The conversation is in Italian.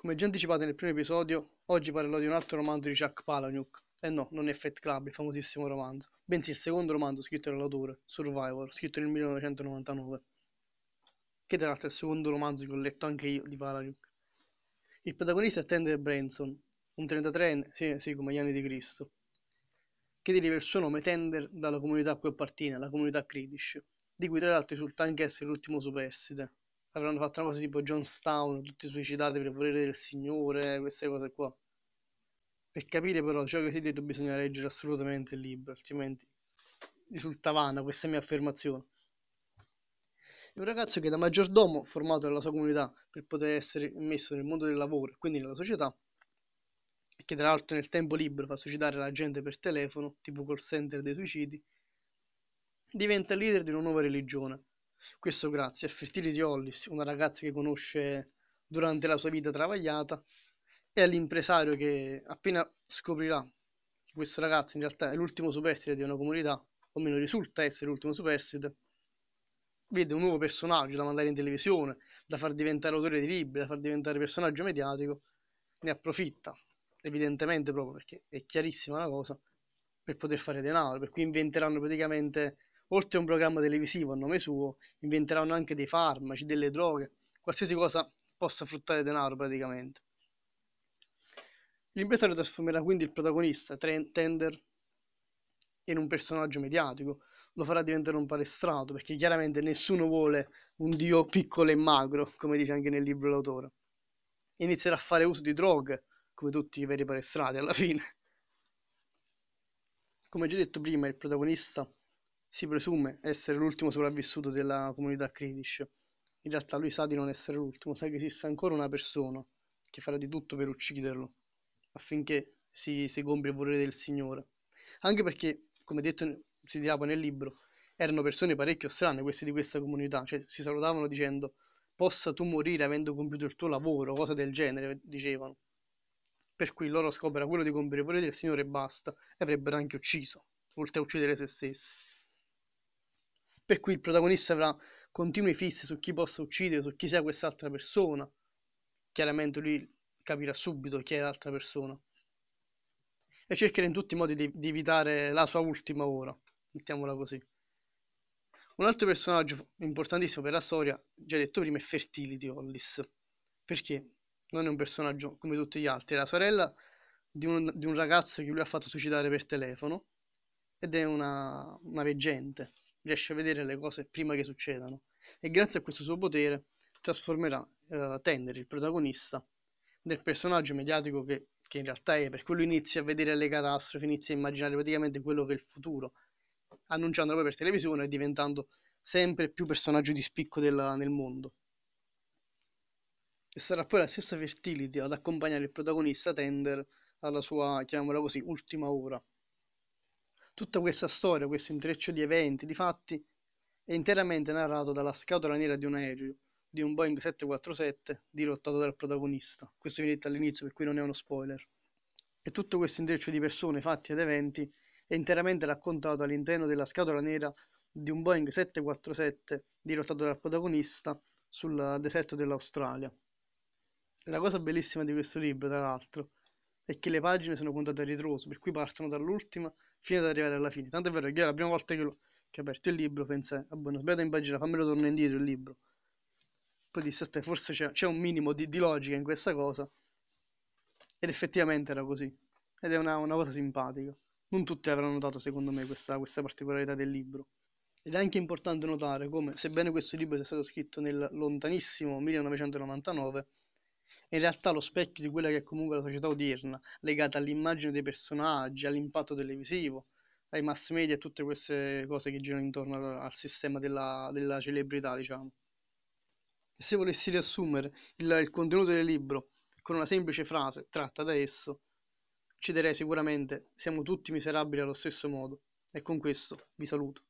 Come già anticipato nel primo episodio, oggi parlerò di un altro romanzo di Chuck Palahniuk. E no, non è Fight Club, il famosissimo romanzo, bensì il secondo romanzo scritto dall'autore, Survivor, scritto nel 1999. Che tra l'altro è il secondo romanzo che ho letto anche io di Palahniuk. Il protagonista è Tender Branson, un 33enne, sì, sì, come gli anni di Cristo, che deriva il suo nome Tender dalla comunità a cui appartiene, la comunità Kritish, di cui tra l'altro risulta anche essere l'ultimo superstite, avranno fatto una cosa tipo Johnstown, tutti suicidati per volere del Signore, queste cose qua. Per capire però ciò che si è detto bisogna leggere assolutamente il libro, altrimenti risulta vana questa mia affermazione. È un ragazzo che da maggiordomo, formato dalla sua comunità per poter essere messo nel mondo del lavoro e quindi nella società, e che tra l'altro nel tempo libero fa suicidare la gente per telefono, tipo call center dei suicidi, diventa leader di una nuova religione, questo grazie a Fertility Hollis, una ragazza che conosce durante la sua vita travagliata, e all'impresario che appena scoprirà che questo ragazzo in realtà è l'ultimo superstite di una comunità, o meno risulta essere l'ultimo superstite, vede un nuovo personaggio da mandare in televisione, da far diventare autore di libri, da far diventare personaggio mediatico, ne approfitta, evidentemente proprio perché è chiarissima la cosa, per poter fare denaro, per cui inventeranno praticamente oltre a un programma televisivo a nome suo, inventeranno anche dei farmaci, delle droghe, qualsiasi cosa possa fruttare denaro praticamente. L'impresario trasformerà quindi il protagonista, Tender, in un personaggio mediatico, lo farà diventare un palestrato, perché chiaramente nessuno vuole un dio piccolo e magro, come dice anche nel libro l'autore. Inizierà a fare uso di droghe, come tutti i veri palestrati alla fine. Come già detto prima, il protagonista si presume essere l'ultimo sopravvissuto della comunità Kritish. In realtà lui sa di non essere l'ultimo, sa che esiste ancora una persona che farà di tutto per ucciderlo, affinché si, si compia il volere del Signore. Anche perché, come detto, si dirà poi nel libro, erano persone parecchio strane queste di questa comunità, cioè si salutavano dicendo possa tu morire avendo compiuto il tuo lavoro, cose del genere, dicevano. Per cui loro scopo era quello di compiere il volere del Signore e basta, e avrebbero anche ucciso, oltre a uccidere se stessi per cui il protagonista avrà continui fissi su chi possa uccidere, su chi sia quest'altra persona. Chiaramente lui capirà subito chi è l'altra persona. E cercherà in tutti i modi di, di evitare la sua ultima ora, mettiamola così. Un altro personaggio importantissimo per la storia, già detto prima, è Fertility Hollis. Perché? Non è un personaggio come tutti gli altri, è la sorella di un, di un ragazzo che lui ha fatto suicidare per telefono ed è una, una veggente riesce a vedere le cose prima che succedano e grazie a questo suo potere trasformerà uh, Tender, il protagonista, nel personaggio mediatico che, che in realtà è, per lui inizia a vedere le catastrofi, inizia a immaginare praticamente quello che è il futuro, annunciandolo poi per televisione e diventando sempre più personaggio di spicco della, nel mondo. E sarà poi la stessa Fertility ad accompagnare il protagonista Tender alla sua, chiamiamola così, ultima ora. Tutta questa storia, questo intreccio di eventi, di fatti, è interamente narrato dalla scatola nera di un aereo, di un Boeing 747, dirottato dal protagonista. Questo viene detto all'inizio, per cui non è uno spoiler. E tutto questo intreccio di persone, fatti ed eventi è interamente raccontato all'interno della scatola nera di un Boeing 747 dirottato dal protagonista sul deserto dell'Australia. La cosa bellissima di questo libro, tra l'altro, è che le pagine sono contate a ritroso, per cui partono dall'ultima fino ad arrivare alla fine. Tanto è vero che io la prima volta che, ho aperto il libro pensai, ah buono, sbagliato in pagina, fammelo tornare indietro il libro. Poi disse, aspetta, forse c'è, c'è un minimo di, di, logica in questa cosa. Ed effettivamente era così. Ed è una, una cosa simpatica. Non tutti avranno notato, secondo me, questa, questa particolarità del libro. Ed è anche importante notare come, sebbene questo libro sia stato scritto nel lontanissimo 1999, in realtà lo specchio di quella che è comunque la società odierna, legata all'immagine dei personaggi, all'impatto televisivo, ai mass media e tutte queste cose che girano intorno al, al sistema della, della, celebrità, diciamo. E se volessi riassumere il, il contenuto del libro con una semplice frase tratta da esso, ci direi sicuramente siamo tutti miserabili allo stesso modo. E con questo vi saluto.